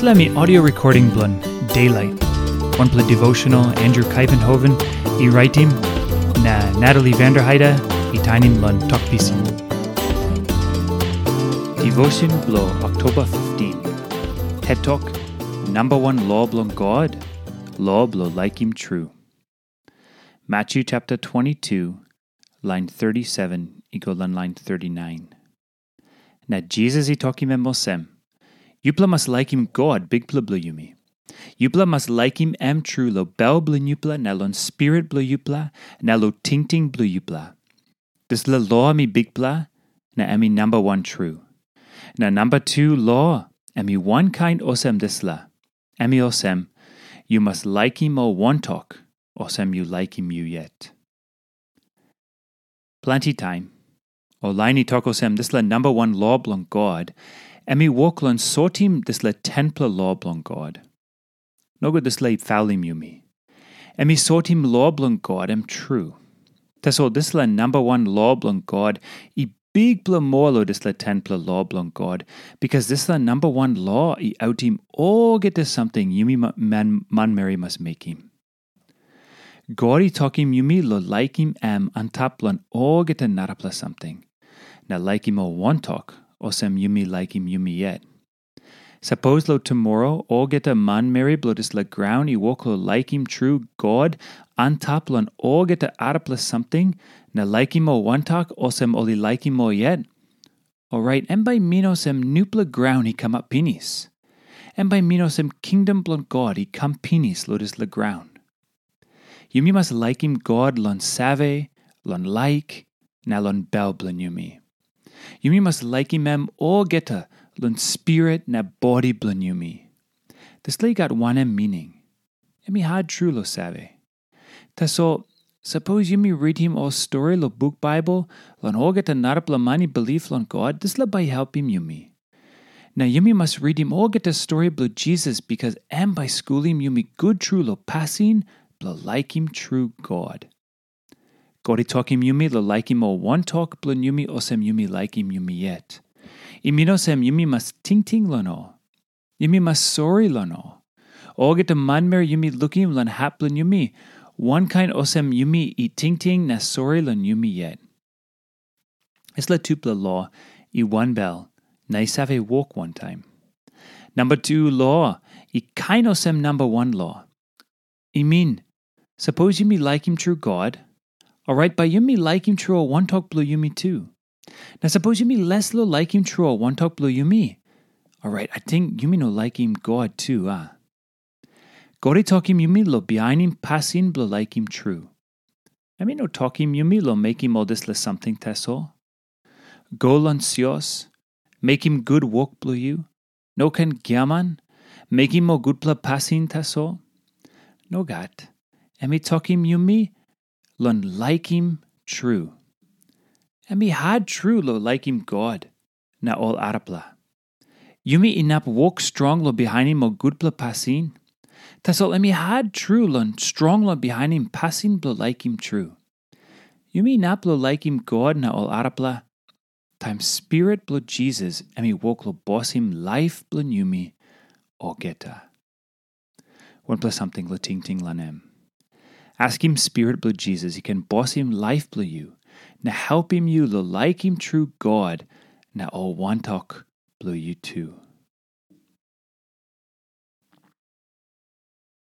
Me audio recording blun Daylight. One play devotional Andrew Kuyvenhoven, e writing na Natalie Vanderheide, e tiny blun talk piece. Devotion blow October 15. TED Talk Number one law blun God, law blow like him true. Matthew chapter 22, line 37, equal line 39. Na Jesus i talking mosem. Must like him God, big pla blue yumi. Yupla must like him am true lo bel blue yupla, na lon spirit blue yupla, na lo ting ting blue yupla. This la law mi big pla, na ami number one true. Na number two law, ami one kind osem this la. Ami osem, you must like him o one talk, osem you like him you yet. Plenty time. O laini talk osem this la number one law blong God, Emi woklon sortim dis le templa loblon God. Nogo dis le faulim yumi. Emi sortim loblon God em true. Teso dis le number one loblon God i big bla molo dis le templa loblon God because this la number one law i outim all get to something yumi man man Mary must make him. God i talkim yumi lo like him am antaplon all get to narapla something. Na like him o one talk osem yumi like him yumi yet. Suppose lo tomorrow all get a man Mary bloodis la ground i like him true God antaplon all get a arapla something na like him o talk osem oli like him o yet. Alright, and by minosem nupla ground he come up pinis. And by minosem kingdom blon God he come pinis lodis la ground. Yumi must like him God lon save, lon like, na lon bel blon yumi. Yumi must like him, mem o geta lun spirit na body blun yumi. This lay got one meaning. Emi had true lo sabe. Taso, suppose yumi read him all story lo book Bible, lon o geta narap mani belief lon God, this la by help him yumi. Now yumi must read him all get story blo Jesus because am by school him yumi good true lo passing, blo like him true God. Gori tokim yumi lo like him o one talk blun yumi osem yumi like him yumi yet. Iminosem yumi mas ting ting lono. Yumi mas sorry lono. O get a manmer yumi lookim lan hap blun yumi. One kind osem yumi i ting ting na sorry lan yumi yet. Es la tupla law i one bell. Na save walk one time. Number two law i kind osem number one law. I mean, suppose yumi like him true God, Alright, by yumi like him true one talk blue yumi too. Now suppose yumi less lo like him true one talk blue yumi. Alright, I think yumi no like him God too, ah. Gori talk him yumi lo behind him passing blue like him true. I mean no talk him yumi lo make him all this le something teso. Go lancios, make him good walk blue you. No can giaman, make him mo good pla passing teso. No gat. Emi talk him yumi lon like him true. And me had true lo like him God, na all arapla. Yumi inap walk strong lo behind him o good pla pasin. Tasol emi had true lon strong lo behind him passing blo like him true. Yumi inap lo like him God na all arapla. Time spirit blo Jesus emi walk lo boss him life blo yumi o geta. One plus something lo ting ting lanem. Ask him spirit blue Jesus, he can boss him life blue you. Now help him you like him true God, Now all one talk blue you too.